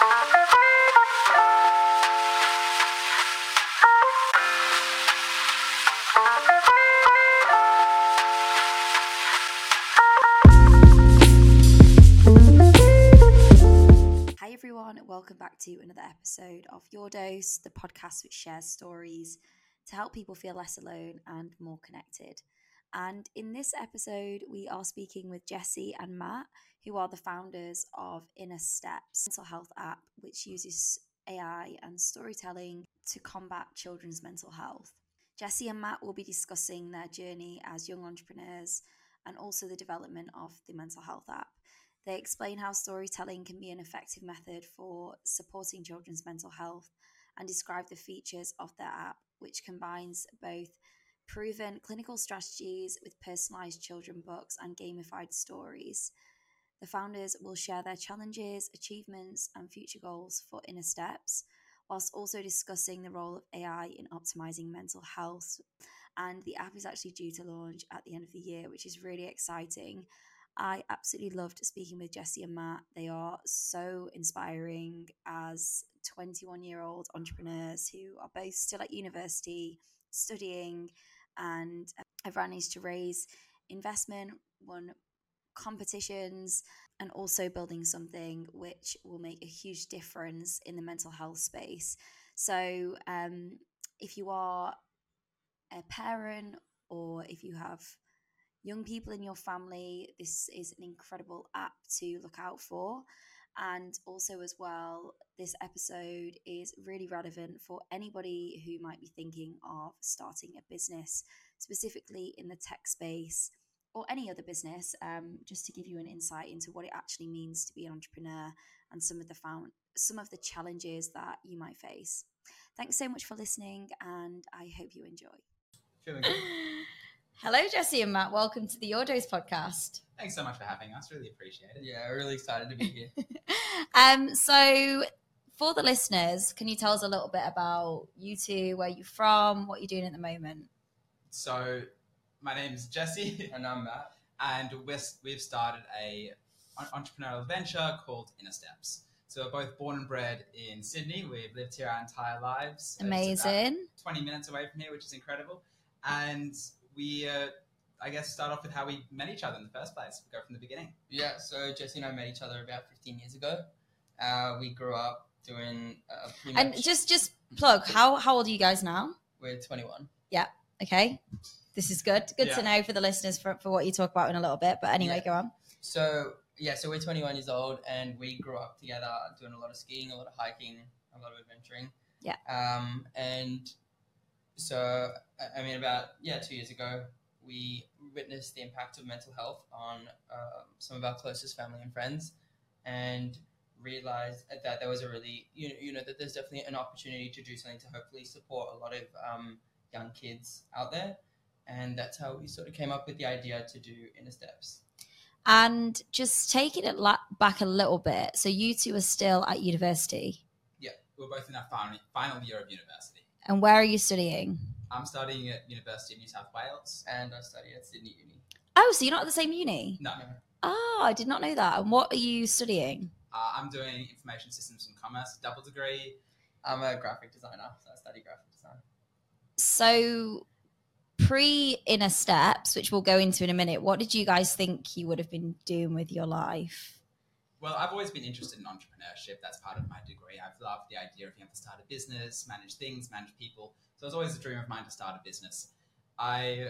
Hi, everyone. Welcome back to another episode of Your Dose, the podcast which shares stories to help people feel less alone and more connected. And in this episode, we are speaking with Jesse and Matt, who are the founders of Inner Steps, mental health app, which uses AI and storytelling to combat children's mental health. Jesse and Matt will be discussing their journey as young entrepreneurs and also the development of the mental health app. They explain how storytelling can be an effective method for supporting children's mental health and describe the features of their app, which combines both proven clinical strategies with personalized children books and gamified stories. The founders will share their challenges, achievements, and future goals for Inner Steps, whilst also discussing the role of AI in optimizing mental health. And the app is actually due to launch at the end of the year, which is really exciting. I absolutely loved speaking with Jesse and Matt. They are so inspiring as 21 year old entrepreneurs who are both still at university studying and I've managed to raise investment, won competitions, and also building something which will make a huge difference in the mental health space. So, um, if you are a parent or if you have young people in your family, this is an incredible app to look out for. And also, as well, this episode is really relevant for anybody who might be thinking of starting a business, specifically in the tech space or any other business, um, just to give you an insight into what it actually means to be an entrepreneur and some of the found some of the challenges that you might face. Thanks so much for listening, and I hope you enjoy. Hello, Jesse and Matt. Welcome to the Your podcast. Thanks so much for having us. Really appreciate it. Yeah, really excited to be here. um, so for the listeners, can you tell us a little bit about you two, where you're from, what you're doing at the moment? So, my name is Jesse, and I'm Matt. and we're, we've started a entrepreneurial venture called Inner Steps. So, we're both born and bred in Sydney. We've lived here our entire lives. Amazing. 20 minutes away from here, which is incredible. And we, uh, I guess, start off with how we met each other in the first place. We go from the beginning. Yeah, so Jesse and I met each other about 15 years ago. Uh, we grew up doing uh, pretty And much- just just plug. How how old are you guys now? we're 21. Yeah, Okay, this is good. Good to know for the listeners for, for what you talk about in a little bit. But anyway, Yeah. go on. So yeah, so we're 21 years old, and we grew up together doing a lot of skiing, a lot of hiking, a lot of adventuring. Yeah. Um, and so I- mean, about yeah, two years ago, we witnessed the impact of mental health on um, some of our closest family and friends, and realized that there was a really you know, you know that there's definitely an opportunity to do something to hopefully support a lot of um, young kids out there, and that's how we sort of came up with the idea to do Inner Steps. And just taking it la- back a little bit. So you two are still at university, Yeah, we're both in our final, final year of university. And where are you studying? I'm studying at University of New South Wales. and I study at Sydney Uni. Oh, so you're not at the same uni? No, Oh, I did not know that. And what are you studying? uh, I'm doing Information Systems and Commerce, double degree. I'm a graphic designer, so I study graphic design. So, pre inner steps, which we'll go into in a minute, what did you guys think you would have been doing with your life? Well, I've always been interested in entrepreneurship. That's part of my degree. I've loved the idea of being able to start a business, manage things, manage people. So it's always a dream of mine to start a business. I,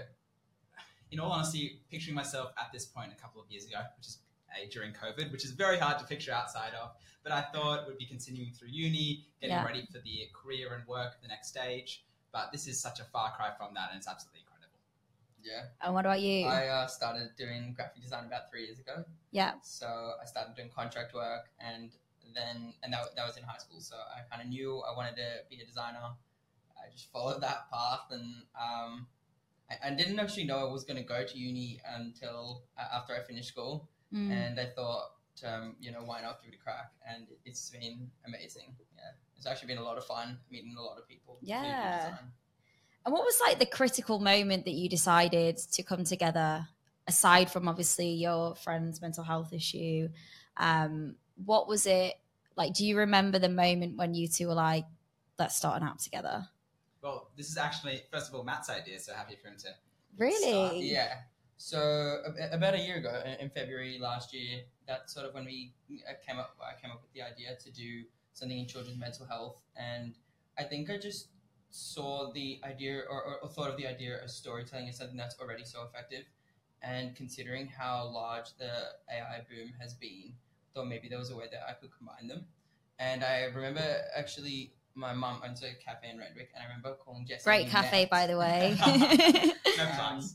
in all honesty, picturing myself at this point a couple of years ago, which is a, during COVID, which is very hard to picture outside of. But I thought would be continuing through uni, getting Yeah. ready for the career and work of the next stage. But this is such a far cry from that, and it's absolutely incredible. Yeah. And what about you? I uh, started doing graphic design about three years ago. Yeah. So I started doing contract work, and then and that, that was in high school. So I kind of knew I wanted to be a designer. I just followed that path, and um, I, I didn't actually know I was going to go to uni until uh, after I finished school. Mm. And I thought, um, you know, why not give it a crack? And it's been amazing. Yeah, it's actually been a lot of fun meeting a lot of people. Yeah. And what was like the critical moment that you decided to come together, aside from obviously your friend's mental health issue? Um, what was it Like, do you remember the moment when you two were like, let's start an app together? Well, this is actually first of all Matt's idea, so happy for him to. Really? Yeah. So about a year ago, in- in February last year, that's sort of when we uh, came up. I came up with the idea to do something in children's mental health, and I think I just saw the idea or, or, or thought of the idea of storytelling as something that's already so effective, and considering how large the AI boom has been, thought maybe there was a way that I could combine them. And I remember actually my mum owns a cafe in Randwick, and I remember calling Jesse. Great cafe, met. by the way. No Um, plugs.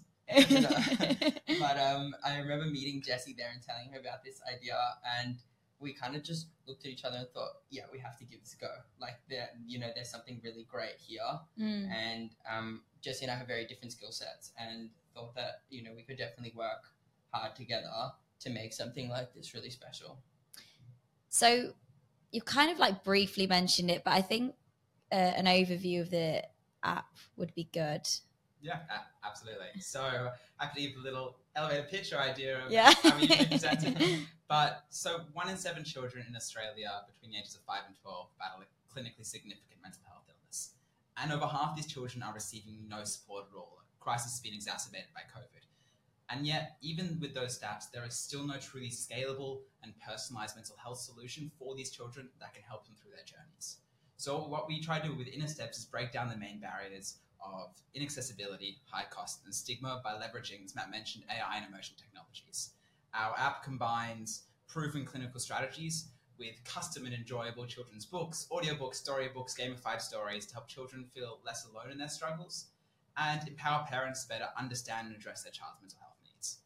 but um, I remember meeting Jesse there and telling her about this idea, and we kind of just looked at each other and thought, yeah, we have to give this a go. Like, there, you know, there's something really great here, Mm. and um, Jesse and I have very different skill sets, and thought that you know we could definitely work hard together to make something like this really special. So you kind of like briefly mentioned it, but I think uh, an overview of the app would be good. Yeah, absolutely. So I could give a little elevator pitch or idea of Yeah. how we usually present it. But so one in seven children in Australia between the ages of five and twelve battle a clinically significant mental health illness, and over half these children are receiving no support at all. Crisis has been exacerbated by COVID, and yet even with those stats, there is still no truly scalable and personalized mental health solution for these children that can help them through their journeys. So what we try to do with Inner Steps is break down the main barriers of inaccessibility, high cost, and stigma by leveraging, as Matt mentioned, AI and emotion technologies. Our app combines proven clinical strategies with custom and enjoyable children's books, audiobooks, storybooks, gamified stories to help children feel less alone in their struggles and empower parents to better understand and address their child's mental health needs.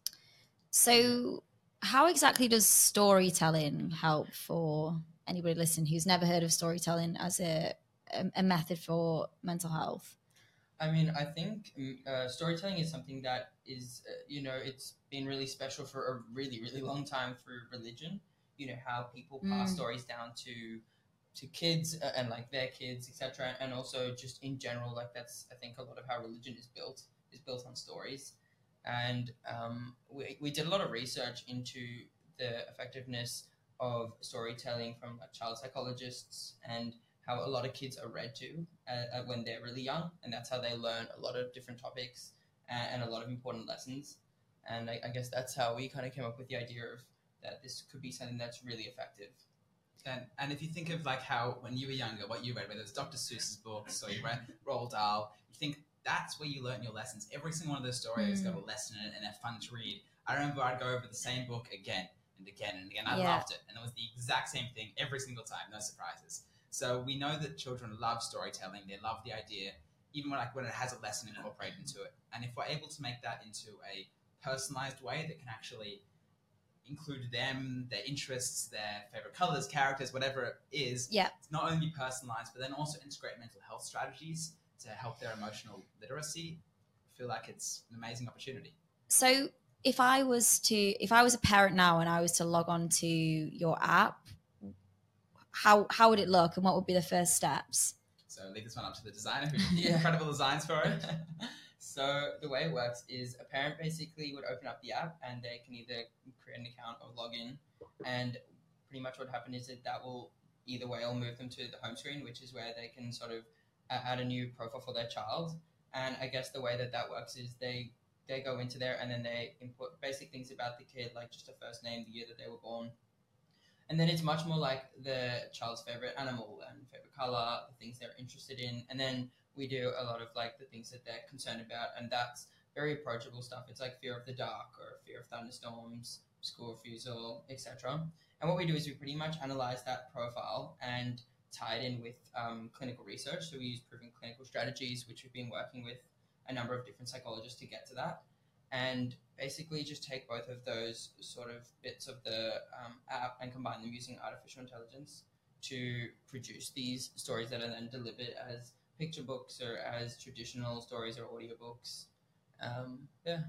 So, how exactly does storytelling help for anybody listening who's never heard of storytelling as a, a, a method for mental health? I mean, I think mm, uh, storytelling is something that is, uh, you know, it's been really special for a really, really long time through religion. You know how people pass Mm. stories down to to kids uh, and like their kids, etc. And also just in general, like that's I think a lot of how religion is built is built on stories. And um, we we did a lot of research into the effectiveness of storytelling from like child psychologists and how a lot of kids are read to uh, uh, when they're really young, and that's how they learn a lot of different topics and, and a lot of important lessons. And I, I guess that's how we kind of came up with the idea of that this could be something that's really effective. And, and if you think of like how when you were younger, what you read, whether it's Dr. Seuss's books or you read Roald Dahl, you think that's where you learn your lessons. Every single one of those stories Mm. got a lesson in it and they're fun to read. I remember I'd go over the same book again and again and again. I Yeah. loved it. And it was the exact same thing every single time, no surprises. So we know that children love storytelling. They love the idea, even when, like when it has a lesson incorporated into it. And if we're able to make that into a personalized way that can actually include them, their interests, their favorite colors, characters, whatever it is, Yeah. it's not only personalized, but then also integrate mental health strategies to help their emotional literacy. I feel like it's an amazing opportunity. So, if I was to, if I was a parent now and I was to log on to your app, how how would it look, and what would be the first steps? So leave this one up to the designer who did Yeah. incredible designs for it. so the way it works is a parent basically would open up the app and they can either create an account or log in, and pretty much what happened is that that will either way will move them to the home screen, which is where they can sort of uh, add a new profile for their child. And I guess the way that that works is they they go into there and then they input basic things about the kid, like just a first name, the year that they were born. And then it's much more like the child's favorite animal and favorite color, the things they're interested in. And then we do a lot of like the things that they're concerned about. And that's very approachable stuff. It's like fear of the dark or fear of thunderstorms, school refusal, etc. And what we do is we pretty much analyze that profile and tie it in with um, clinical research. So we use proven clinical strategies, which we've been working with a number of different psychologists to get to that. And basically just take both of those sort of bits of the um, app and combine them using artificial intelligence to produce these stories that are then delivered as picture books or as traditional stories or audiobooks. Um, yeah.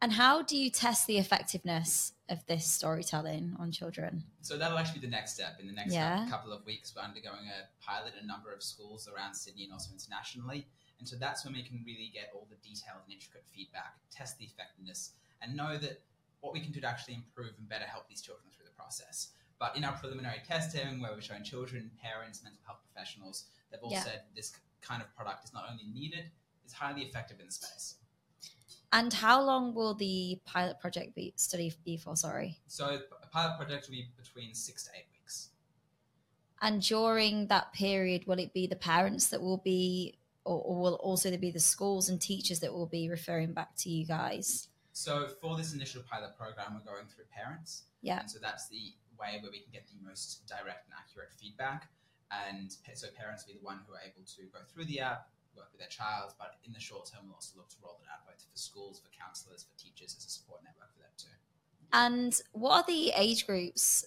And how do you test the effectiveness of this storytelling on children? So that'll actually be the next step. In the next Yeah. couple of weeks, we're undergoing a pilot in a number of schools around Sydney and also internationally. And so that's when we can really get all the detailed and intricate feedback, test the effectiveness, and know that what we can do to actually improve and better help these children through the process. But in our preliminary testing, where we're showing children, parents, mental health professionals, they've all Yeah. said this kind of product is not only needed, it's highly effective in the space. And how long will the pilot project be study be for? Sorry. So a pilot project will be between six to eight weeks. And during that period, will it be the parents that will be, or, or will also there be the schools and teachers that will be referring back to you guys? So for this initial pilot program, we're going through parents. Yeah. And so that's the way where we can get the most direct and accurate feedback. And so parents will be the one who are able to go through the app, work with their child, but in the short term, we'll also look to roll it out both for schools, for counselors, for teachers as a support network for them too. And what are the age groups,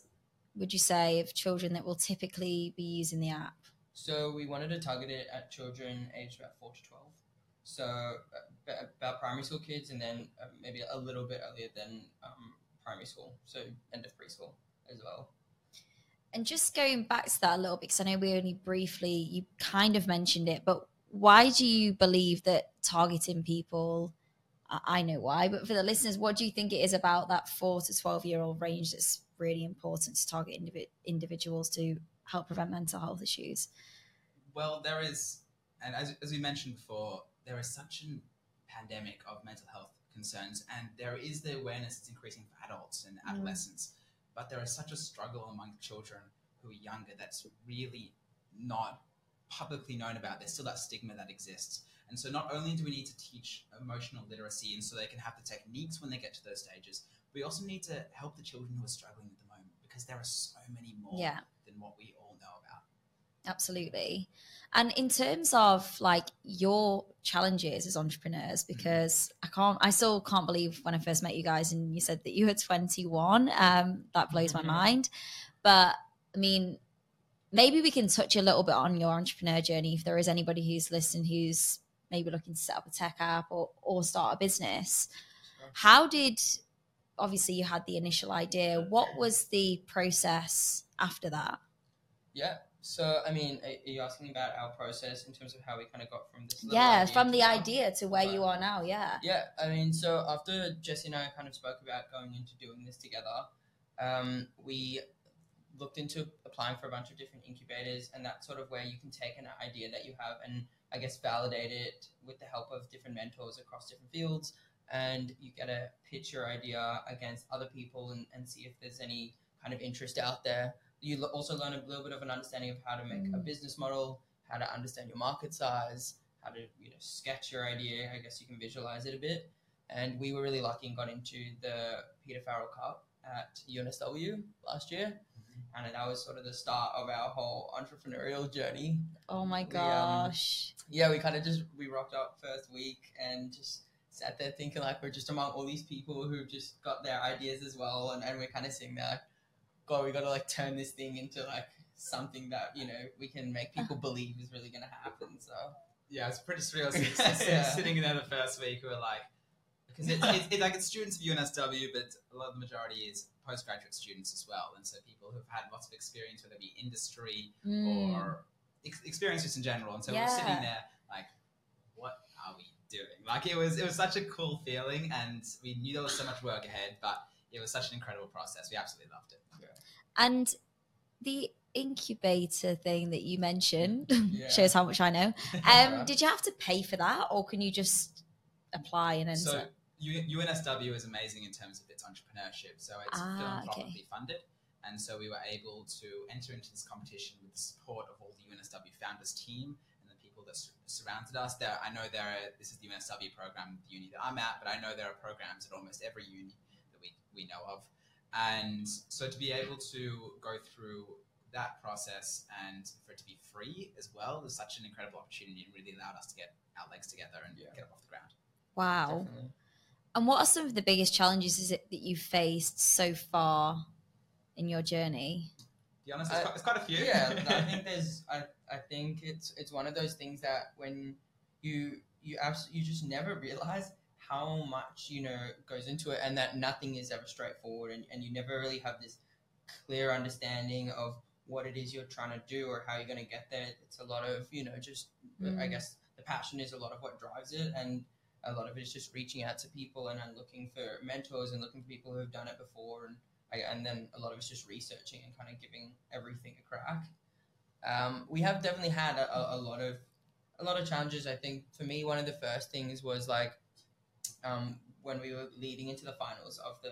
would you say, of children that will typically be using the app? So we wanted to target it at children aged about four to twelve. So uh, about primary school kids, and then uh, maybe a little bit earlier than um, primary school. So end of preschool as well. And just going back to that a little bit, because I know we only briefly, you kind of mentioned it, but why do you believe that targeting people? I know why, but for the listeners, what do you think it is about that four to 12 year old range that's really important to target indivi- individuals to help prevent mental health issues? Well, there is, and as, as we mentioned before, there is such a pandemic of mental health concerns, and there is the awareness that's increasing for adults and Mm. But there is such a struggle among children who are younger that's really not publicly known about. There's still that stigma that exists. And so, not only do we need to teach emotional literacy, and so they can have the techniques when they get to those stages, we also need to help the children who are struggling at the moment because there are so many more Yeah. than what we all know about. Absolutely. And in terms of like your challenges as entrepreneurs, because I can't, I still can't believe when I first met you guys and you said that you were 21. Um, that blows my Mhm. mind. But I mean, maybe we can touch a little bit on your entrepreneur journey if there is anybody who's listening who's maybe looking to set up a tech app or, or start a business. How did, obviously, you had the initial idea. What was the process after that? Yeah. So I mean, are you asking about our process in terms of how we kind of got from this? yeah from the now? idea to where you are now yeah Yeah, I mean, so after Jesse and I kind of spoke about going into doing this together, um, we looked into applying for a bunch of different incubators, and that's sort of where you can take an idea that you have and I guess validate it with the help of different mentors across different fields, and you get to pitch your idea against other people and, and see if there's any kind of interest out there. You also learn a little bit of an understanding of how to make a Mm. business model, how to understand your market size, how to you know sketch your idea. I guess you can visualize it a bit. And we were really lucky and got into the Peter Farrell Cup at UNSW last year, and that was sort of the start of our whole entrepreneurial journey. oh my We, um, gosh Yeah, we kind of just we rocked up first week and just sat there thinking like we're just among all these people who just got their ideas as well, and, and we're kind of sitting there, God, we got to like turn this thing into like something that you know we can make people believe is really gonna happen. So Yeah, it's pretty surreal. Sitting, sitting- Yeah. sitting there the first week, we were like, because it's, it's, it's like it's students of UNSW, but a lot of the majority is postgraduate students as well, and so people who've had lots of experience, whether it be industry Mm. or ex- experiences in general. And so we're sitting there like, what are we doing? Like it was, it was such a cool feeling, and we knew there was so much work ahead, but it was such an incredible process. We absolutely loved it. and the incubator thing that you mentioned Yeah. shows how much i know um did you have to pay for that or can you just apply and enter So UNSW is amazing in terms of its entrepreneurship. So it's Ah, philanthropically okay. funded. And so we were able to enter into this competition with the support of all the UNSW founders team and the people that sur- surrounded us. There, I know there are, this is the UNSW program, the uni that I'm at, but I know there are programs at almost every uni we, we know of. And so to be able to go through that process and for it to be free as well is such an incredible opportunity and really allowed us to get our legs together and Yeah. get up off the ground. wow Definitely. and what are some of the biggest challenges is it that you've faced so far in your journey To be honest, I- it's, uh, quite, it's quite a few. Yeah, I think there's. I, I think it's it's one of those things that when you you abs- you just never realize how much you know goes into it, and that nothing is ever straightforward, and, and you never really have this clear understanding of what it is you're trying to do or how you're going to get there. It's a lot of you know just I Mm. guess the passion is a lot of what drives it, and a lot of it is just reaching out to people and, and looking for mentors and looking for people who have done it before and I, and then a lot of it's just researching and kind of giving everything a crack. Um, we have definitely had a, a, a lot of a lot of challenges. I think for me, one of the first things was like um, when we were leading into the finals of the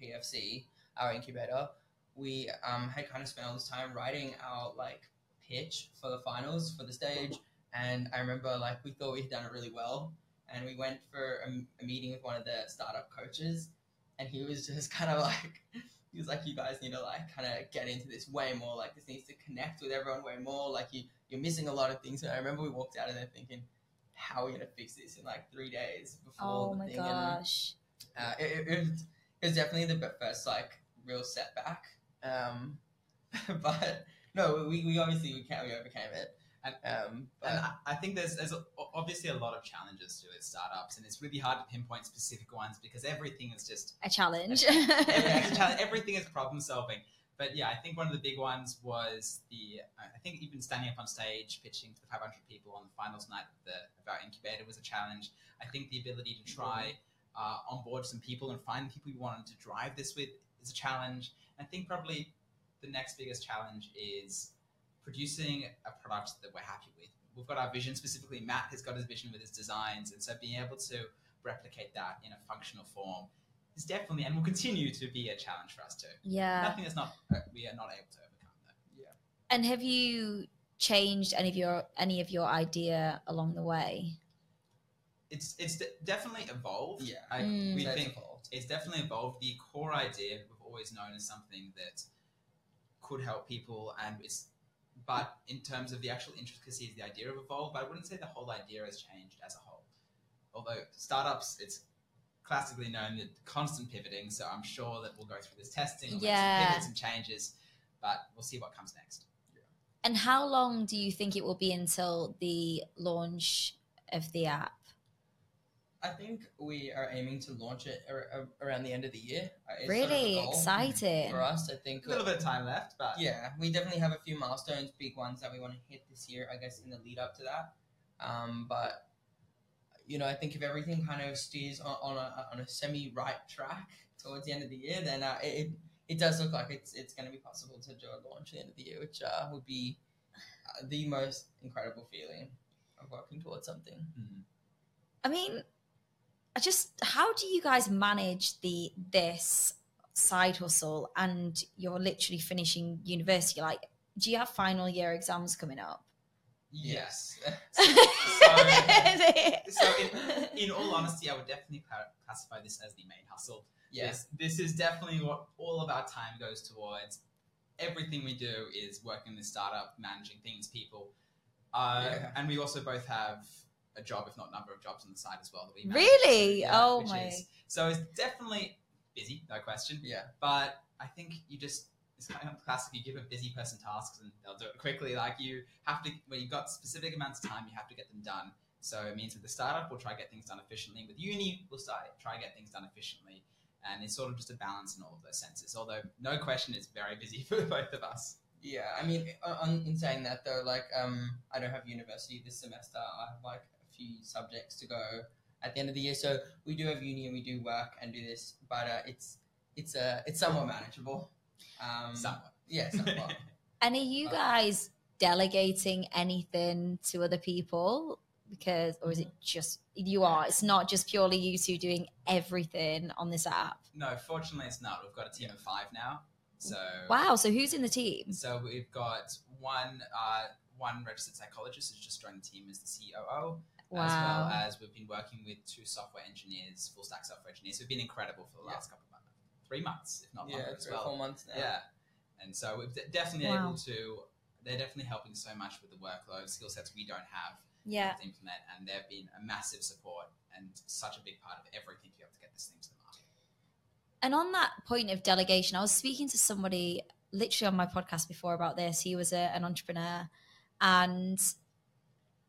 PFC, our incubator, we um, had kind of spent all this time writing our like pitch for the finals for the stage. And I remember like we thought we had done it really well, and we went for a, a meeting with one of the startup coaches, and he was just kind of like. He was like, "You guys need to like kind of get into this way more. Like this needs to connect with everyone way more. Like you, you're missing a lot of things." And I remember we walked out of there thinking, "How are we gonna fix this in like three days before Oh the my thing?" And, gosh. uh, it, it, it, was, it was definitely the first like real setback. Um, but no, we, we obviously we can we overcame it. And- um, but And I, I think there's, there's a, obviously a lot of challenges to it, startups, and it's really hard to pinpoint specific ones because everything is just A challenge. everything's a challenge. Everything is problem solving. But yeah, I think one of the big ones was the. I think even standing up on stage, pitching to the 500 people on the finals night of, the, of our incubator was a challenge. I think the ability to try uh, onboard some people and find people you wanted to drive this with is a challenge. I think probably the next biggest challenge is producing a product that we're happy with. We've got our vision specifically. Matt has got his vision with his designs, and so being able to replicate that in a functional form is definitely and will continue to be a challenge for us too. yeah. Nothing that's not uh, we are not able to overcome though. Yeah. And have you changed any of your any of your idea along the way? It's it's de- definitely evolved. Yeah. I, Mm. we that's think evolved. it's definitely evolved. The core idea we've always known as something that could help people, and it's but in terms of the actual intricacies, the idea of evolved. But I wouldn't say the whole idea has changed as a whole. Although startups, it's classically known that constant pivoting. So I'm sure that we'll go through this testing, we'll make some pivots and changes, but we'll see what comes next. And how long do you think it will be until the launch of the app? I think we are aiming to launch it ar- ar- around the end of the year. Uh, it's sort of really a exciting. for us. I think A little bit of time left, but Yeah, we definitely have a few milestones, big ones that we want to hit this year, I guess, in the lead up to that. Um, but you know, I think if everything kind of steers on, on a on a semi right track towards the end of the year, then uh, it it does look like it's it's going to be possible to do a launch at the end of the year, which uh, would be uh, the most incredible feeling of working towards something. Mhm. I mean, I just how do you guys manage the this side hustle and you're literally finishing university? Like, do you have final year exams coming up? Yes. So- So in, in all honesty, I would definitely classify this as the main hustle. yes, This, this is definitely what all of our time goes towards. Everything we do is working in this startup, managing things, people. Uh, Yeah. And we also both have a job, if not number of jobs on the side as well that we manage. Really? Yeah, Oh my- is- so it's definitely busy, no question. yeah, But I think you just it's kind of classic. You give a busy person tasks and they'll do it quickly. Like you have to when you've got specific amounts of time, you have to get them done. So it means with the startup, we'll try to get things done efficiently. With uni, we'll start try to get things done efficiently. And it's sort of just a balance in all of those senses. Although no question, it's very busy for both of us. Yeah, I mean, on, in saying that though, like, um, I don't have university this semester. I have like a few subjects to go at the end of the year, so we do have uni and we do work and do this, but uh, it's it's uh, it's somewhat manageable. Um, Somewhat. yeah, somewhat. And are you guys delegating anything to other people? Because, or is it just you are? It's not just purely you two doing everything on this app. No, fortunately, it's not. We've got a team of five now. So Wow. So who's in the team? So we've got one uh, one registered psychologist who's just joined the team as the COO, Wow. as well as we've been working with two software engineers, full stack software engineers, who've been incredible for the Yeah. last couple of months, three months, if not longer yeah, as three or well. four months now. Yeah, and so we're de- definitely Wow. able to. They're definitely helping so much with the workload, skill sets we don't have yeah. to implement, and they've been a massive support and such a big part of everything to be able to get this thing to the market. And on that point of delegation, I was speaking to somebody literally on my podcast before about this. He was a, an entrepreneur. And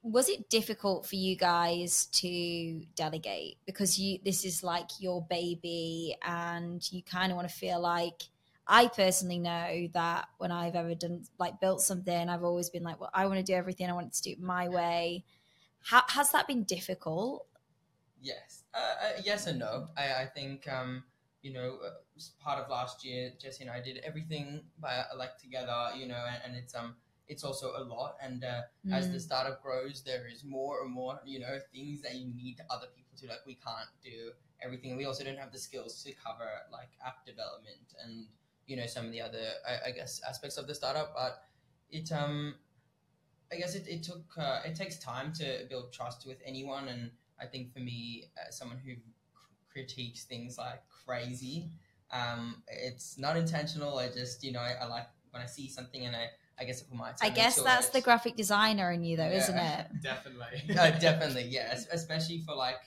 was it difficult for you guys to delegate? Because you this is like your baby and you kind of want to feel like I personally know that when I've ever done like built something, I've always been like, well, I want to do everything. I want to do it my way. How, has that been difficult? Yes. Uh, uh, yes and no. I, I think um, you know, uh, part of last year, Jesse and I did everything by like together, you know, and, and it's um it's also a lot. And uh, as the Mm. startup grows, there is more and more, you know, things that you need other people to like. We can't do everything. We also don't have the skills to cover like app development and you know some of the other, I, I guess, aspects of the startup. But it um, I guess it, it took uh, it takes time to build trust with anyone, and I think for me, as someone who critiques things like crazy, um, it's not intentional. I just you know I, I like when I see something and I I guess I put my I guess into that's it. the graphic designer in you, though, isn't it? Definitely. uh, definitely, yeah. Especially for like,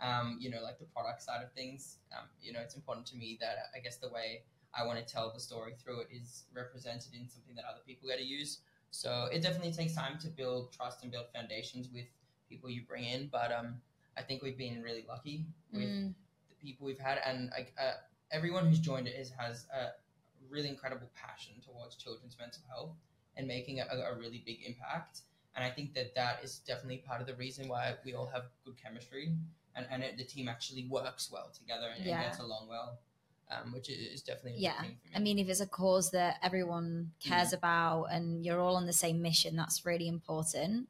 um, you know, like the product side of things. Um, you know, it's important to me that I guess the way I want to tell the story through it is represented in something that other people get to use. So it definitely takes time to build trust and build foundations with people you bring in. But um, I think we've been really lucky with Mm. the people we've had, and uh, everyone who's joined it is has a really incredible passion towards children's mental health and making a, a really big impact. And I think that that is definitely part of the reason why we all have good chemistry, and and it, the team actually works well together and, Yeah. and gets along well, um, which is definitely Yeah. thing for me. I mean, if it's a cause that everyone cares about and you're all on the same mission, that's really important.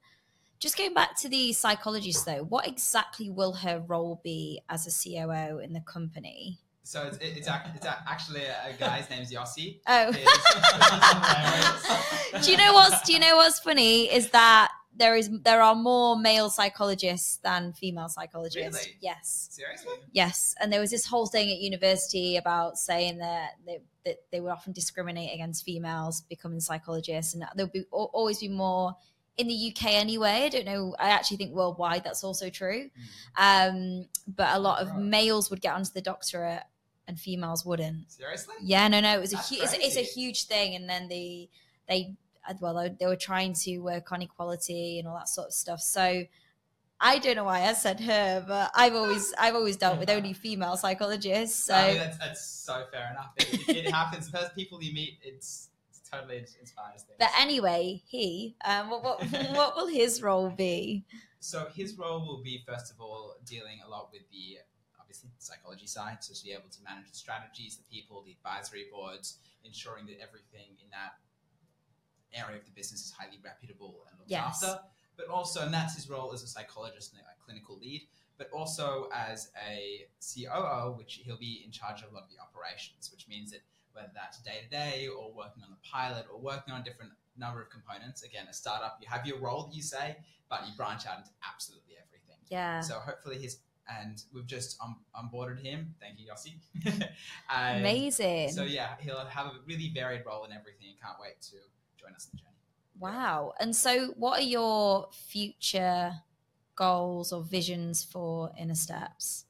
Just going back to the psychologist, though, what exactly will her role be as a COO in the company? So it's, it's, ac- it's ac- actually a, guy's guy. His name's Yossi. Oh, do you know what's do you know what's funny is that there is there are more male psychologists than female psychologists. Really? Yes. Seriously? Yes, and there was this whole thing at university about saying that they, that they would often discriminate against females becoming psychologists, and there would be always be more in the UK anyway. I don't know. I actually think worldwide that's also true, um, but a lot of Right. males would get onto the doctorate and females wouldn't. Seriously? Yeah, no, no, it was a That's hu- it's, a- it's a huge thing, and then they they uh, well they, they were trying to work on equality and all that sort of stuff. So I don't know why I said her, but I've always I've always dealt with only female psychologists. So I mean, that's, that's so fair enough. It, it happens. The first people you meet, it's, it's totally ins- inspires things. but anyway, he um, what, what what will his role be? So his role will be first of all dealing a lot with the obviously psychology side, so to be able to manage the strategies, the people, the advisory boards, ensuring that everything in that area of the business is highly reputable and looked Yes. after. But also, and that's his role as a psychologist and a clinical lead, but also as a COO, which he'll be in charge of a lot of the operations, which means that whether that's day to day or working on the pilot or working on a different number of components. Again, a startup, you have your role that you say, but you branch out into absolutely everything. Yeah, So hopefully his and we've just on, onboarded him. Thank you, Yossi. Um, Amazing. So yeah, he'll have a really varied role in everything. and Can't wait to join us in the journey. Wow. And so, what are your future goals or visions for Inner Steps?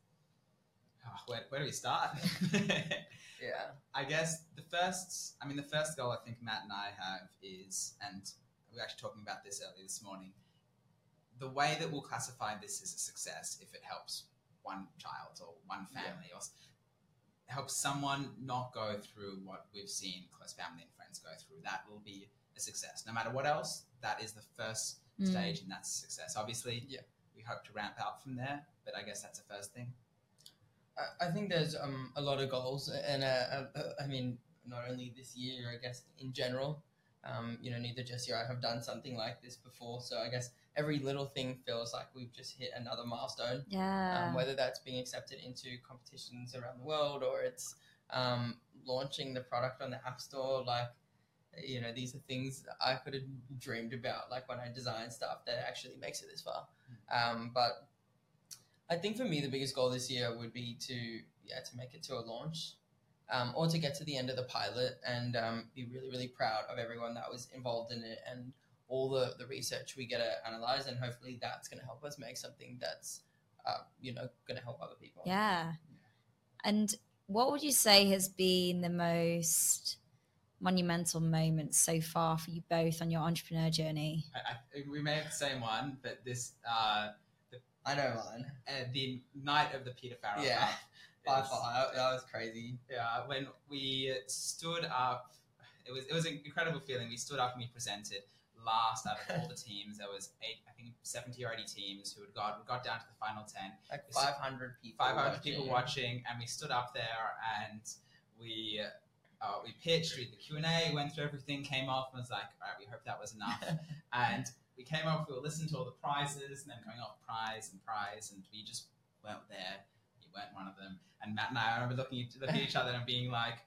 Oh, where, where do we start? yeah, I guess the first, I mean, the first goal I think Matt and I have is, and we were actually talking about this earlier this morning, the way that we'll classify this as a success if it helps one child or one Yeah. family or s- helps someone not go through what we've seen close family and friends go through, that will be a success. No matter what else, that is the first Mm. stage and that's a success. Obviously, Yeah. we hope to ramp up from there, but I guess that's the first thing. I, I think there's um a lot of goals, and uh, uh, I mean not only this year, I guess in general. Um, you know, neither Jesse or I have done something like this before, so I guess every little thing feels like we've just hit another milestone. Yeah. um, whether that's being accepted into competitions around the world or it's um, launching the product on the app store like you know these are things i could have dreamed about like when i design stuff that actually makes it this far um, but i think for me the biggest goal this year would be to yeah to make it to a launch um, or to get to the end of the pilot and um, be really really proud of everyone that was involved in it and all the, the research we get to analyze and hopefully that's going to help us make something that's uh, you know, going to help other people. Yeah. And what would you say has been the most monumental moment so far for you both on your entrepreneur journey? I, I, we may have the same one, but this, uh, I know mine. uh, the night of the Peter Farrell Yeah. By far, that, that was crazy. Yeah, when we stood up, it was it was an incredible feeling. We stood up and we presented last out of all the teams. There was eight, I think, seventy or eighty teams who had got got down to the final ten. Like 500 people. 500 people watching. watching, and we stood up there and we uh, we pitched, we did the Q and A, went through everything, came off, and was like, all right, we hope that was enough. and we came off, we were listening to all the prizes, and then going off prize and prize, and we just weren't there. We weren't one of them. And Matt and I, I remember looking at, looking at each other and being like.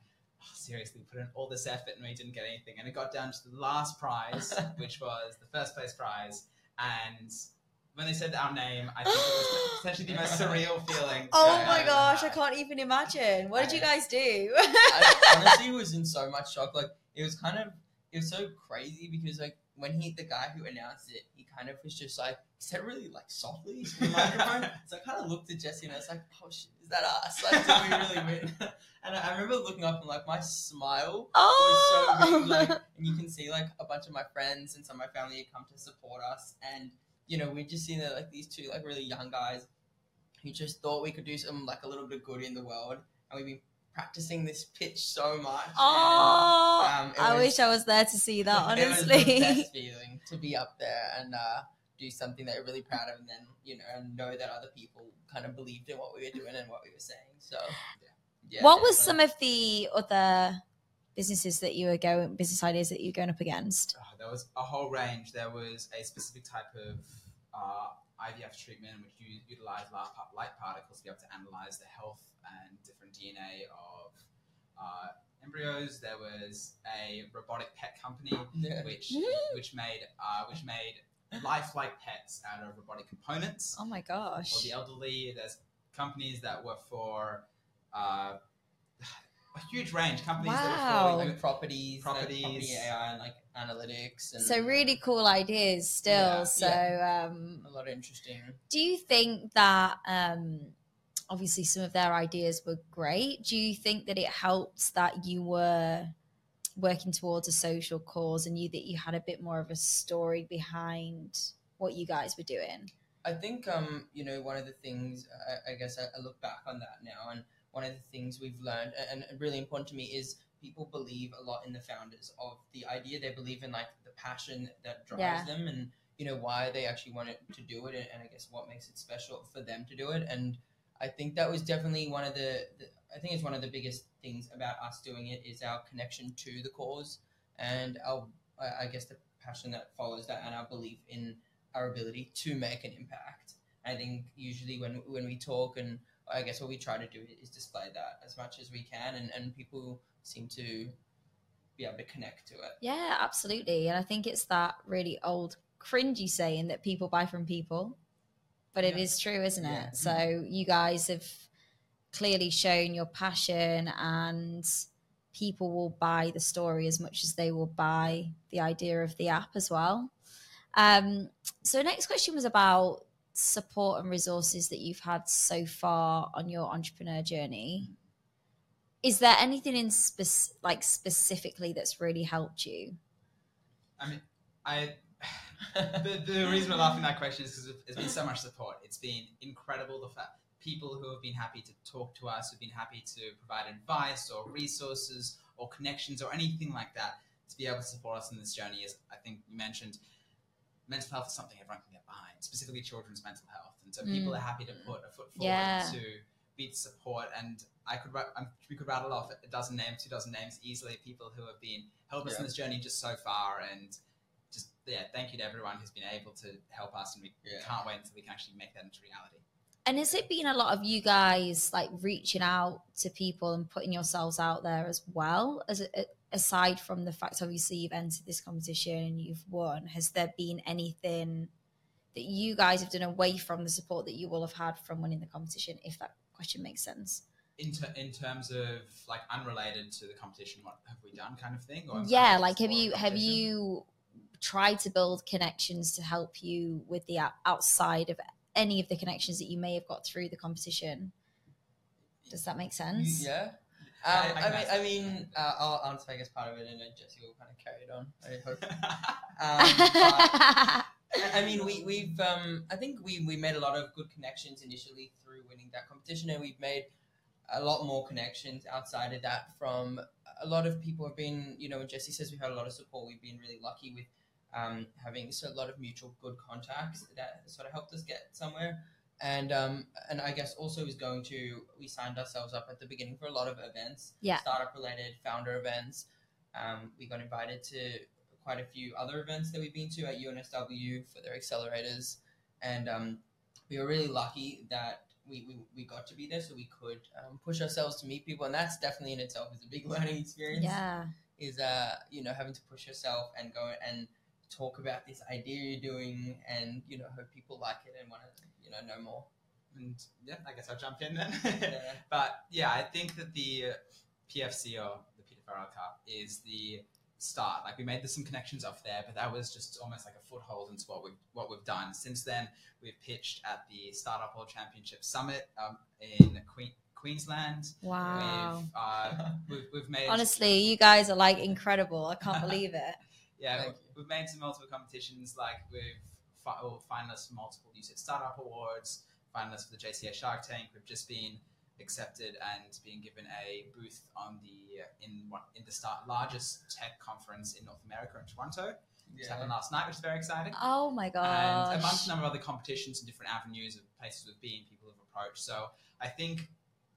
Oh, seriously, put in all this effort and we didn't get anything. And it got down to the last prize, which was the first place prize. And when they said our name, I think it was essentially the most surreal feeling. Oh my gosh, I can't even imagine. What did you guys do? I honestly was in so much shock. Like it was kind of it was so crazy because like when he the guy who announced it, kind of was just like he said really like softly to the microphone. so I kind of looked at Jesse and I was like, oh shit, is that us? Like did we really win? and I, I remember looking up and like my smile oh! was so oh, big, like, and you can see like a bunch of my friends and some of my family had come to support us, and you know we just seen that like these two like really young guys who just thought we could do some like a little bit of good in the world, and we've been practicing this pitch so much. oh, Um, I was- wish I was there to see that. Honestly, it was the best feeling to be up there and uh, do something that you're really proud of, and then you know and know that other people kind of believed in what we were doing and what we were saying. So, yeah. what was some of the other businesses that you were going, business ideas that you were going up against? Oh, there was a whole range. There was a specific type of uh, IVF treatment which you utilized light, particles to be able to analyze the health and different DNA of uh, embryos. There was a robotic pet company Yeah. which which made uh, which made lifelike pets out of robotic components Oh my gosh! for the elderly. There's companies that were for uh, a huge range. Companies that Wow. were for like properties, Properties. like property AI, and like analytics, and So really cool ideas still. Yeah, so um, a lot of interesting. do you think that um, obviously some of their ideas were great? Do you think that it helped that you were working towards a social cause and you that you had a bit more of a story behind what you guys were doing? I think um, you know one of the things I, I guess I, I look back on that now, and one of the things we've learned, and, and really important to me, is people believe a lot in the founders of the idea. They believe in like the passion that drives Yeah. them, and you know why they actually wanted to do it, and, and I guess what makes it special for them to do it. And I think that was definitely one of the, the I think it's one of the biggest things about us doing it is our connection to the cause and our I I guess the passion that follows that and our belief in our ability to make an impact. I think usually when when we talk and I guess what we try to do is display that as much as we can and, and people seem to be able to connect to it. Yeah, absolutely. And I think it's that really old cringy saying that people buy from people. But it Yeah. is true, isn't Yeah. it? So you guys have clearly shown your passion and people will buy the story as much as they will buy the idea of the app as well. Um, so next question was about support and resources that you've had so far on your entrepreneur journey. Is there anything in spec- like specifically that's really helped you? I mean, I the, the reason we're laughing at that question is because there's been so much support. It's been incredible. The fact people who have been happy to talk to us, who've been happy to provide advice or resources or connections or anything like that to be able to support us in this journey is, I think you mentioned, mental health is something everyone can get behind, specifically children's mental health. And so people Mm. are happy to put a foot forward Yeah. to be the support. And I could, ra- um, we could rattle off a dozen names, two dozen names easily, people who have been helping us Yeah. in this journey just so far. And just yeah, thank you to everyone who's been able to help us, and we Yeah. can't wait until we can actually make that into reality. And has it been a lot of you guys like reaching out to people and putting yourselves out there as well? As a, aside from the fact, obviously, you've entered this competition and you've won, has there been anything that you guys have done away from the support that you will have had from winning the competition? If that question makes sense. In, ter- in terms of like unrelated to the competition, what have we done, kind of thing? Or yeah, like have you have you tried to build connections to help you with the outside of any of the connections that you may have got through the competition? Does that make sense? Yeah. Um, I- I I, mean, I mean, uh, I'll answer, I guess, part of it, and then Jesse will kind of carry it on. I hope. Um, but I mean, we, we've, um, I think we, we made a lot of good connections initially through winning that competition, and we've made a lot more connections outside of that from a lot of people have been, you know, when Jesse says we've had a lot of support, we've been really lucky with um, having so a lot of mutual good contacts that sort of helped us get somewhere. And um, and I guess also is going to we signed ourselves up at the beginning for a lot of events, Yeah. startup related, founder events. Um, we got invited to quite a few other events that we've been to at UNSW for their accelerators, and um, we were really lucky that we, we, we got to be there, so we could um, push ourselves to meet people, and that's definitely in itself is a big learning experience. Yeah. is uh you know having to push yourself and go and talk about this idea you're doing and you know hope people like it and want to you know know more. And yeah, I guess I'll jump in then. yeah. But yeah, I think that the PFC or the Peter Farrell Cup is the start. Like we made some connections off there, but that was just almost like a foothold into what we've what we've done. Since then, we've pitched at the Startup World Championship Summit um, in Queen, Queensland. Wow. We've, uh, we've, we've made Honestly, you guys are like incredible. I can't believe it. Yeah, Thank we've, we've made some multiple competitions. Like we've fi- finalists for multiple UCIT Startup Awards, finalists for the JCA Shark Tank. We've just been accepted and being given a booth on the uh, in in the start largest tech conference in North America in Toronto. Which happened last night, which is very exciting. Oh my god! And amongst a number of other competitions and different avenues of places we've been, people have approached. So I think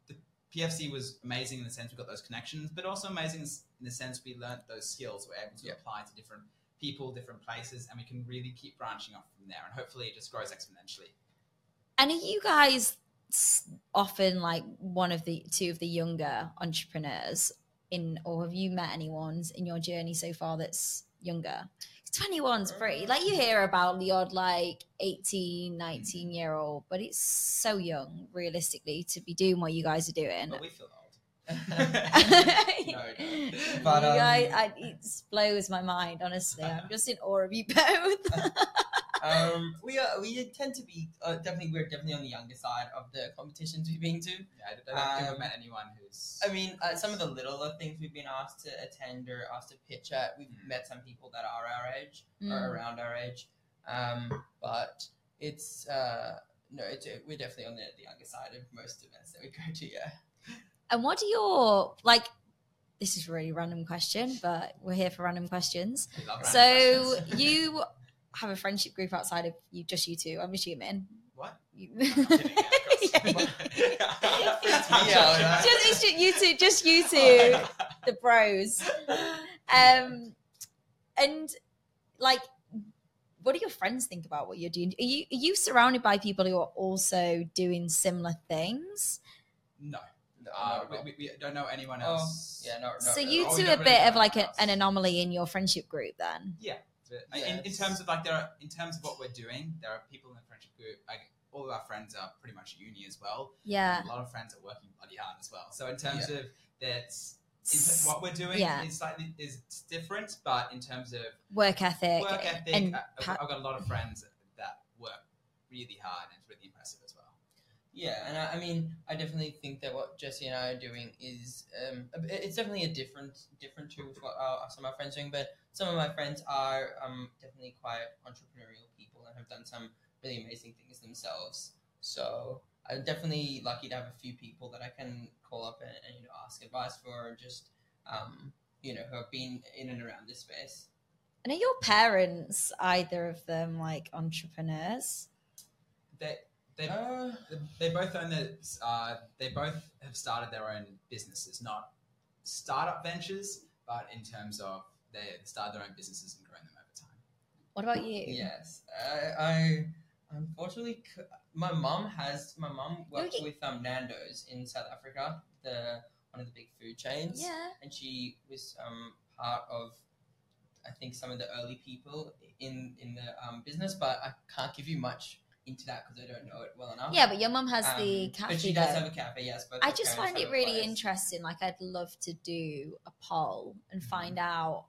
the PFC was amazing in the sense we got those connections, but also amazing in the sense we learnt those skills. We're able to Yeah. apply to different people, different places, and we can really keep branching off from there. And hopefully it just grows exponentially. And are you guys s- often like one of the two of the younger entrepreneurs in, or have you met anyone in your journey so far that's younger? 21's pretty, like you hear about the odd like 18, 19 year old, but it's so young realistically to be doing what you guys are doing. But we feel old. no, no. But um, I, it blows my mind, honestly. I'm just in awe of you both. um we are we tend to be uh, definitely we're definitely on the younger side of the competitions we've been to Yeah, I don't think Um, we've met anyone who's. I mean, uh, some of the littler things we've been asked to attend or asked to pitch at, we've Mm. met some people that are our age Mm. or around our age. Um, but it's uh, no, it's, we're definitely on the, the younger side of most events that we go to. Yeah. And what are your like? This is a really random question, but we're here for random questions. we love random So questions. you have a friendship group outside of you, just you two. I'm assuming. what? You- I'm kidding, yeah, of course. Freaks me out, right? just you two, just you two, the bros. Um, and like, what do your friends think about what you're doing? Are you are you surrounded by people who are also doing similar things? No. No, Uh, no, no. we, we don't know anyone Oh, else. yeah, no, no. so you two are a bit of like a, an anomaly in your friendship group, then. But uh, in, in terms of like there are in terms of what we're doing, there are people in the friendship group. Like all of our friends are pretty much uni as well. Yeah. A lot of friends are working bloody hard as well. So in terms of that's what we're doing Yeah. is slightly is different, but in terms of Work ethic. work ethic, and I- I've, I've got a lot of friends that work really hard and it's really impressive as well. Yeah, and I, I mean, I definitely think that what Jesse and I are doing is um, it's definitely a different, different to what our, some of our friends are doing. But some of my friends are um, definitely quite entrepreneurial people and have done some really amazing things themselves. So I'm definitely lucky to have a few people that I can call up and, and you know ask advice for, or just um, you know, who have been in and around this space. and are your parents either of them like entrepreneurs? They they Uh, they both own the uh, they both have started their own businesses, not startup ventures, but in terms of they started their own businesses and grown them over time. What about you? Yes, I, I unfortunately my mom has my mom works Okay. with um, Nando's in South Africa, the one of the big food chains, Yeah. and she was um, part of I think some of the early people in in the um, business, but I can't give you much into that because I don't know it well enough. Yeah, but your mum has the Um, cafe. but she though. does have a cafe. Yes, both I just find it really place. interesting. Like, I'd love to do a poll and Mm-hmm. find out.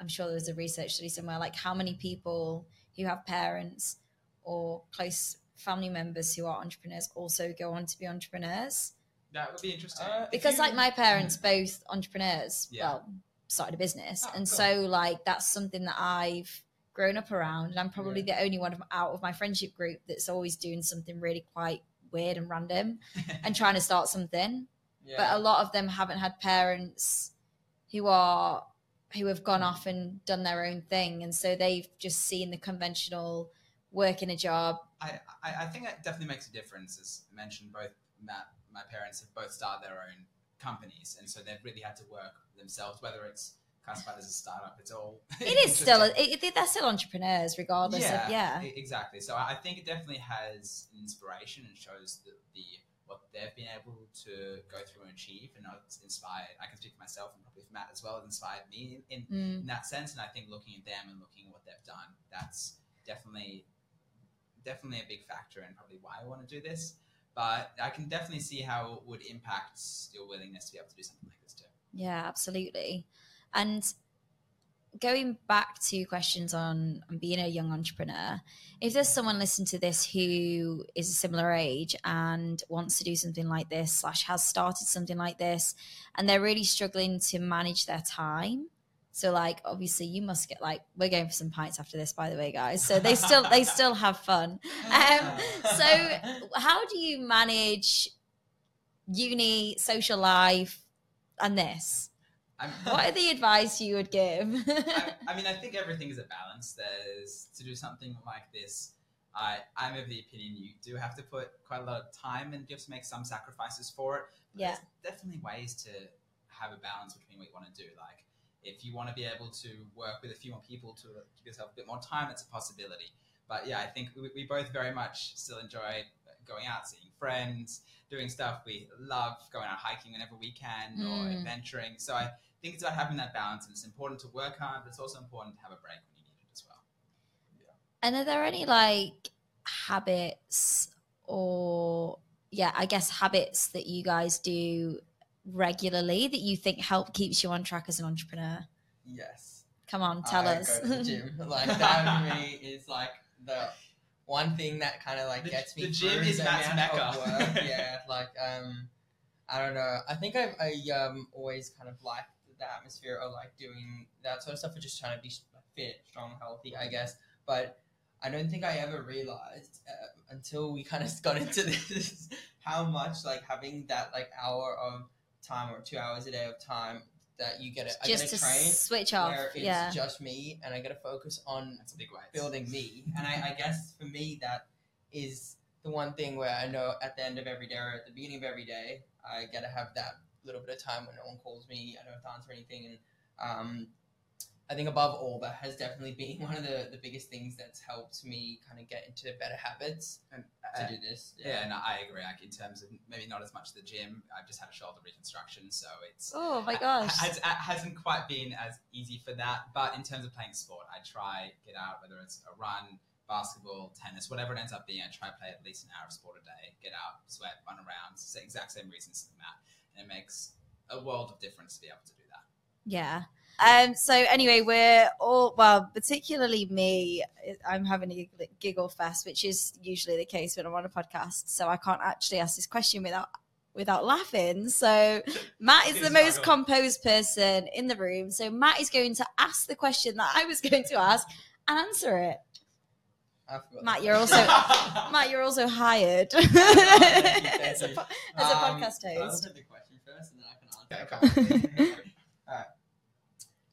I'm sure there's a research study somewhere, like how many people who have parents or close family members who are entrepreneurs also go on to be entrepreneurs. That would be interesting. Uh, Because, you- like, my parents both entrepreneurs. Yeah. Well, started a business, Oh, and cool. so like that's something that I've grown up around, and I'm probably the only one of, out of my friendship group that's always doing something really quite weird and random and trying to start something yeah. but a lot of them haven't had parents who are who have gone off and done their own thing, and so they've just seen the conventional work in a job. I, I, I think that definitely makes a difference. As mentioned, both Matt, my parents have both started their own companies, and so they've really had to work themselves. Whether it's classified as a startup, it's all. It is still it, they're still entrepreneurs, regardless yeah, of yeah. exactly. So I think it definitely has an inspiration and shows the, the what they've been able to go through and achieve, and it's inspired. I can speak for myself and probably for Matt as well. It inspired me in, in Mm. in that sense. And I think looking at them and looking at what they've done, that's definitely definitely a big factor and probably why I want to do this. But I can definitely see how it would impact your willingness to be able to do something like this too. Yeah, absolutely. And going back to questions on, on being a young entrepreneur, if there's someone listening to this who is a similar age and wants to do something like this, slash has started something like this, and they're really struggling to manage their time. So like obviously you must get like we're going for some pints after this by the way guys. So they still they still have fun. Um, so how do you manage uni, social life and this? I'm, What are the advice you would give? I, I mean, I think everything is a balance. There's to do something like this. I I'm of the opinion you do have to put quite a lot of time and you have to make some sacrifices for it. But Yeah. there's definitely ways to have a balance between what you want to do. Like if you want to be able to work with a few more people to give yourself a bit more time, that's a possibility. But yeah, I think we, we both very much still enjoy going out, seeing friends, doing stuff we love, going out hiking whenever we can, or Mm. adventuring. So I think it's about having that balance, and it's important to work hard, but it's also important to have a break when you need it as well. Yeah. and are there any like habits or yeah, I guess habits that you guys do regularly that you think help keeps you on track as an entrepreneur? yes. Come on, tell I us. Go to the gym. Like that for me is like the one thing that kind of like The- gets me. the gym through is the Matt's amount mecca. of work. Yeah, like um, I don't know. I think I I um always kind of liked the atmosphere of like doing that sort of stuff, or just trying to be fit, strong, healthy, I guess. But I don't think I ever realized uh, until we kind of got into this how much like having that like hour of time or two hours a day of time that you get it. I Just get to a train switch off. where it's Yeah. just me and I got to focus on That's a big way. building me. And I, I guess for me, that is the one thing where I know at the end of every day or at the beginning of every day, I got to have that little bit of time when no one calls me. I don't have to answer anything. And um, I think above all, that has definitely been one of the, the biggest things that's helped me kind of get into better habits And, to uh, do this. yeah, no, I agree. Like in terms of maybe not as much the gym. I've just had a shoulder reconstruction, so it's Oh my gosh. Has, it hasn't quite been as easy for that. But in terms of playing sport, I try get out whether it's a run, basketball, tennis, whatever it ends up being. I try play at least an hour of sport a day. Get out, sweat, run around. It's the exact same reasons as Matt, and it makes a world of difference to be able to do that. Yeah. Um, so anyway, we're all well, particularly me. I'm having a giggle- fest, which is usually the case when I'm on a podcast. So I can't actually ask this question without without laughing. So Matt is the most composed person in the room. So Matt is going to ask the question that I was going to ask and answer it. Matt, you're also Matt, you're also hired thank you, thank as a, as a Um, podcast host the question first and then I Okay, can answer. Alright.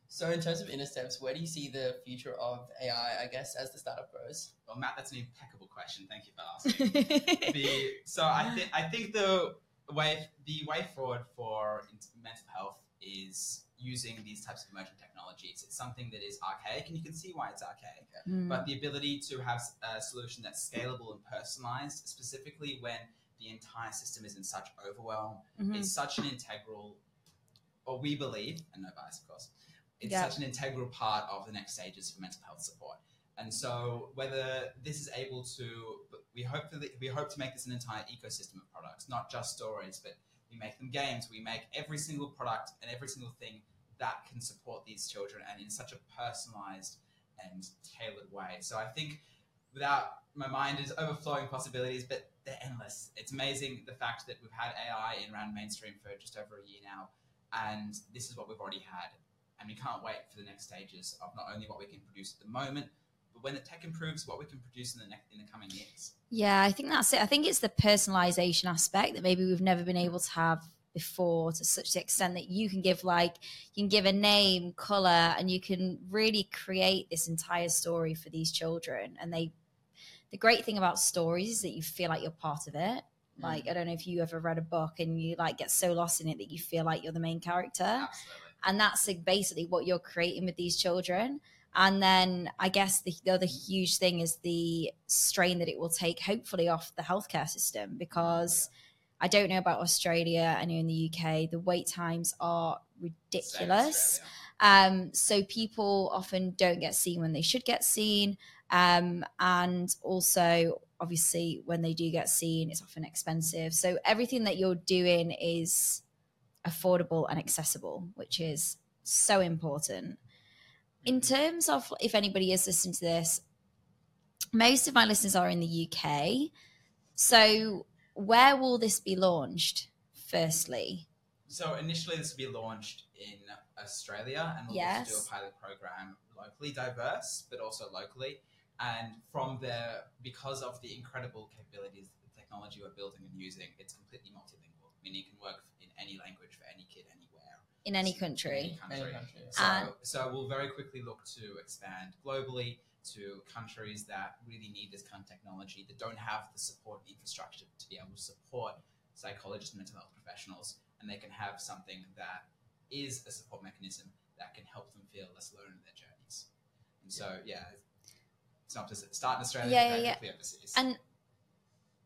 So in terms of Inner Steps, where do you see the future of AI, I guess, as the startup grows? well, Matt, that's an impeccable question. Thank you for asking. the so I think I think the way the way forward for mental health is using these types of emerging technologies. It's something that is archaic, and you can see why it's archaic. Mm. But the ability to have a solution that's scalable and personalized, specifically when the entire system is in such overwhelm, Mhm. is such an integral, or we believe, and no bias, of course, it's Yeah. such an integral part of the next stages for mental health support. And so, whether this is able to, we hope that we hope to make this an entire ecosystem of products, not just stories, but we make them games. We make every single product and every single thing that can support these children, and in such a personalized and tailored way. So I think without my mind is overflowing possibilities, but they're endless. It's amazing the fact that we've had AI in around mainstream for just over a year now, and this is what we've already had. And we can't wait for the next stages of not only what we can produce at the moment, but when the tech improves, what we can produce in the next in the coming years. Yeah, I think that's it. I think it's the personalization aspect that maybe we've never been able to have before to such the extent that you can give like you can give a name color and you can really create this entire story for these children and they the great thing about stories is that you feel like you're part of it like i don't know if you ever read a book and you like get so lost in it that you feel like you're the main character. Absolutely. and that's like basically what you're creating with these children. And then i guess the, the other huge thing is the strain that it will take hopefully off the healthcare system because i don't know about australia i know in the uk the wait times are ridiculous. Um, so people often don't get seen when they should get seen. Um, and also obviously when they do get seen it's often expensive so everything that you're doing is affordable and accessible which is so important in terms of if anybody is listening to this most of my listeners are in the uk so where will this be launched firstly So initially, this will be launched in Australia, and we'll Yes. do a pilot program locally diverse, but also locally. And from there, because of the incredible capabilities, the technology we're building and using, it's completely multilingual. Meaning, you can work in any language for any kid anywhere. in any In country any country. Any country. So, And- so we'll very quickly look to expand globally to countries that really need this kind of technology that don't have the support infrastructure to be able to support psychologists and mental health professionals, and they can have something that is a support mechanism that can help them feel less alone in their journeys. And so, yeah, it's not just start in Australia, Yeah, yeah, yeah. overseas. And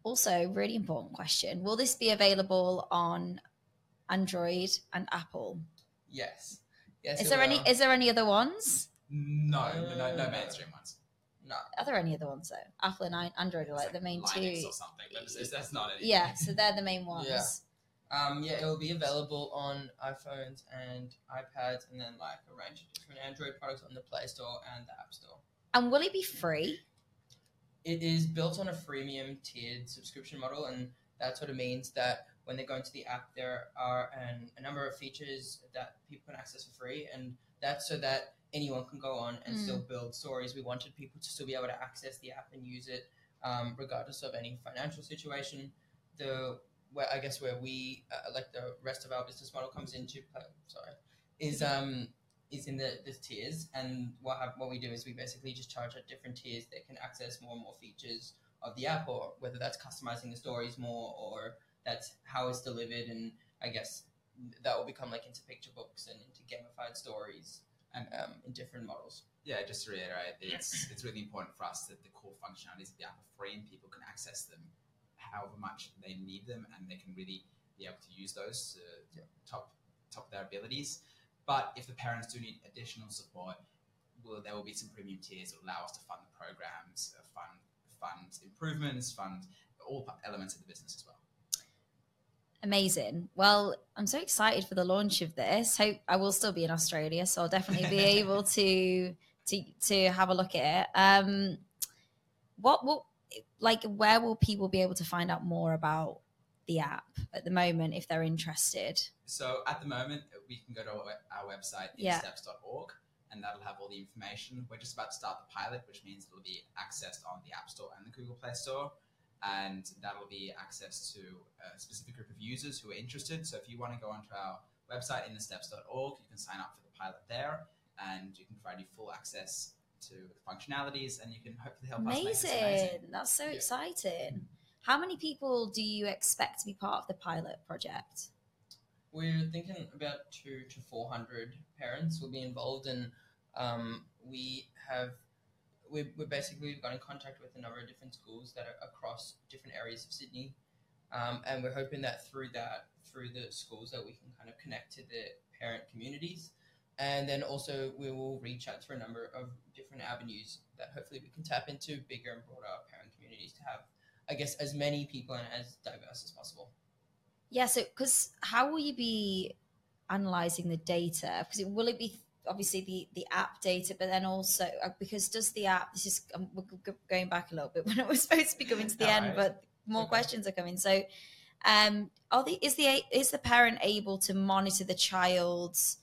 also, really important question: Will this be available on Android and Apple? Yes. Yes. Is it there any? will. Is there any other ones? no, no, no, no mainstream ones. No. Are there any other ones though? Apple and Android are like the main Linux two. or something, but it's, it's- that's not it. Yeah, so they're the main ones. Yeah. Um, yeah, it will be available on iPhones and iPads, and then like a range of different Android products on the Play Store and the App Store. And will it be free? It is built on a freemium tiered subscription model, and that sort of means that when they go into the app, there are an, a number of features that people can access for free, and that's so that anyone can go on and Mm. still build stories. We wanted people to still be able to access the app and use it, um, regardless of any financial situation. The where I guess where we uh, like the rest of our business model comes into play, sorry, is um is in the, the tiers, and what hap- what we do is we basically just charge at different tiers that can access more and more features of the app, or whether that's customizing the stories more, or that's how it's delivered, and I guess that will become like into picture books and into gamified stories, and um, in different models. Yeah, just to reiterate, it's it's really important for us that the core functionalities of the app are free and people can access them however much they need them, and they can really be able to use those to Yeah. top top their abilities. But if the parents do need additional support, well, there will be some premium tiers that allow us to fund the programs, uh, fund fund improvements, fund all elements of the business as well. Amazing. Well, I'm so excited for the launch of this. Hope I will still be in Australia, so I'll definitely be able to to to have a look at it. Um, what will like where will people be able to find out more about the app at the moment if they're interested? So at the moment, we can go to our, website, Yeah. and that'll have all the information. We're just about to start the pilot, which means it'll be accessed on the App Store and the Google Play Store. And that'll be access to a specific group of users who are interested. So if you want to go onto our website, innersteps.org, you can sign up for the pilot there, and you can provide you full access to the functionalities, and you can hopefully help us make Amazing. amazing. That's so Yeah. exciting. How many people do you expect to be part of the pilot project? We're thinking about two to four hundred parents will be involved, and um, we have we we basically got in contact with a number of different schools that are across different areas of Sydney, um, and we're hoping that through that through the schools that we can kind of connect to the parent communities, and then also we will reach out to a number of different avenues that hopefully we can tap into bigger and broader parent communities to have, I guess, as many people and as diverse as possible. Yeah, so because how will you be analyzing the data? Because it, will it be obviously the the app data, but then also uh, because does the app? This is um, we're going back a little bit when it was supposed to be coming to the end, Alright. but more Okay. questions are coming. So, um, are the is the is the parent able to monitor the child's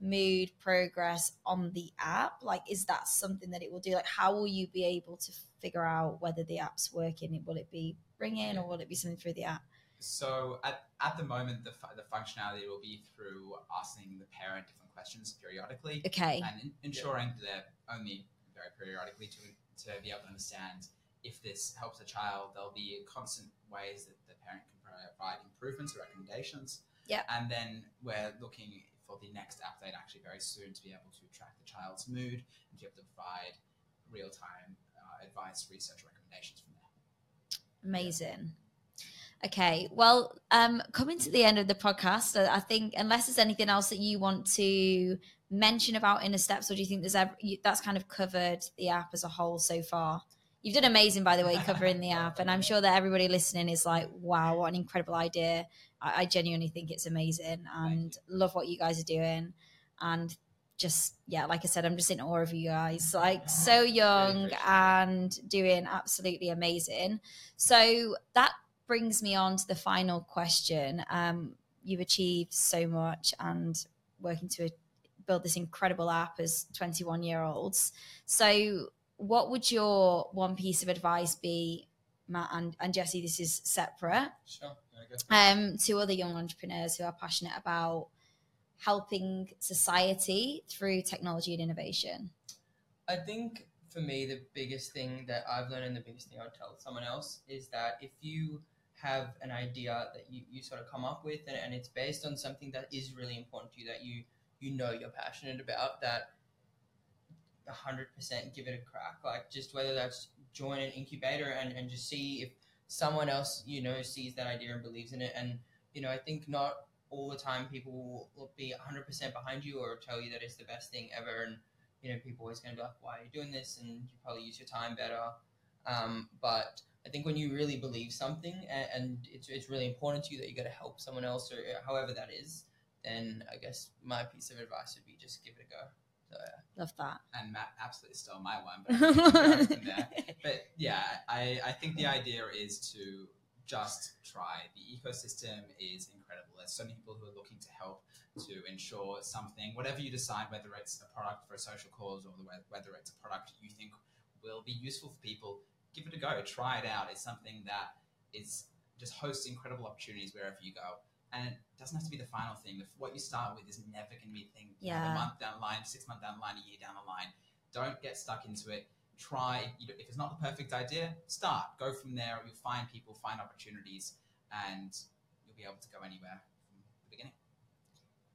mood progress on the app? Like, is that something that it will do? Like, how will you be able to figure out whether the app's working? Will it be ringing or will it be something through the app? So at, at the moment, the, fu- the functionality will be through asking the parent different questions periodically Okay. and in, ensuring that they're only very periodically to, to be able to understand if this helps a child. There'll be constant ways that the parent can provide improvements or recommendations. Yeah. And then we're looking for the next update actually very soon to be able to track the child's mood and to be able to provide real time advice, research, recommendations from there. Amazing. Okay, well, um, coming to the end of the podcast, I think unless there's anything else that you want to mention about Inner Steps, or do you think there's ever, you, that's kind of covered the app as a whole so far? You've done amazing, by the way, covering the app, and I'm sure that everybody listening is like, "Wow, what an incredible idea!" I, I genuinely think it's amazing, and love what you guys are doing, and just yeah, like I said, I'm just in awe of you guys. Like so young and doing absolutely amazing. So that brings me on to the final question. Um, you've achieved so much and working to build this incredible app as 21 year olds. So, what would your one piece of advice be, Matt and, and Jesse? This is separate Sure. Um, to other young entrepreneurs who are passionate about helping society through technology and innovation. I think for me, the biggest thing that I've learned and the biggest thing I would tell someone else is that if you have an idea that you, you sort of come up with and, and it's based on something that is really important to you, that you, you know you're passionate about, that 100% give it a crack. Like, just whether that's join an incubator and, and just see if someone else, you know, sees that idea and believes in it. And, you know, I think not all the time people will- will be 100% behind you or tell you that it's the best thing ever. And, you know, people are always going to be like, why are you doing this? And you probably use your time better. Um, but I think when you really believe something and, and it's, it's really important to you that you got to help someone else or however that is, then I guess my piece of advice would be just give it a go. So, yeah. Love that. And Matt absolutely stole my one, but I'm gonna go from there. But yeah, I, I think the idea is to just try. The ecosystem is incredible. There's so many people who are looking to help to ensure something, whatever you decide, whether it's a product for a social cause or whether it's a product you think will be useful for people, give it a go. Try it out. It's something that is just hosts incredible opportunities wherever you go. And it doesn't have to be the final thing. What you start with is never going to be the thing. Yeah. A month down the line, six months down the line, a year down the line. Don't get stuck into it. Try. You know, if it's not the perfect idea, start. Go from there. You'll find people, find opportunities, and you'll be able to go anywhere from the beginning.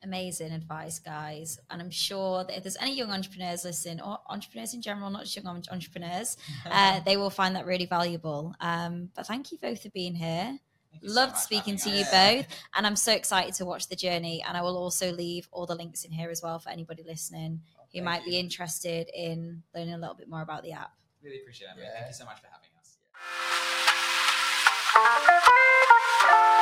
Amazing advice, guys. And I'm sure that if there's any young entrepreneurs listening, or entrepreneurs in general, not just young entrepreneurs, uh, they will find that really valuable. Um, but thank you both for being here. You so Loved speaking to having you both. And I'm so excited to watch the journey. And I will also leave all the links in here as well for anybody listening who Thank might be interested in learning a little bit more about the app. Really appreciate it. Yeah. Thank you so much for having us.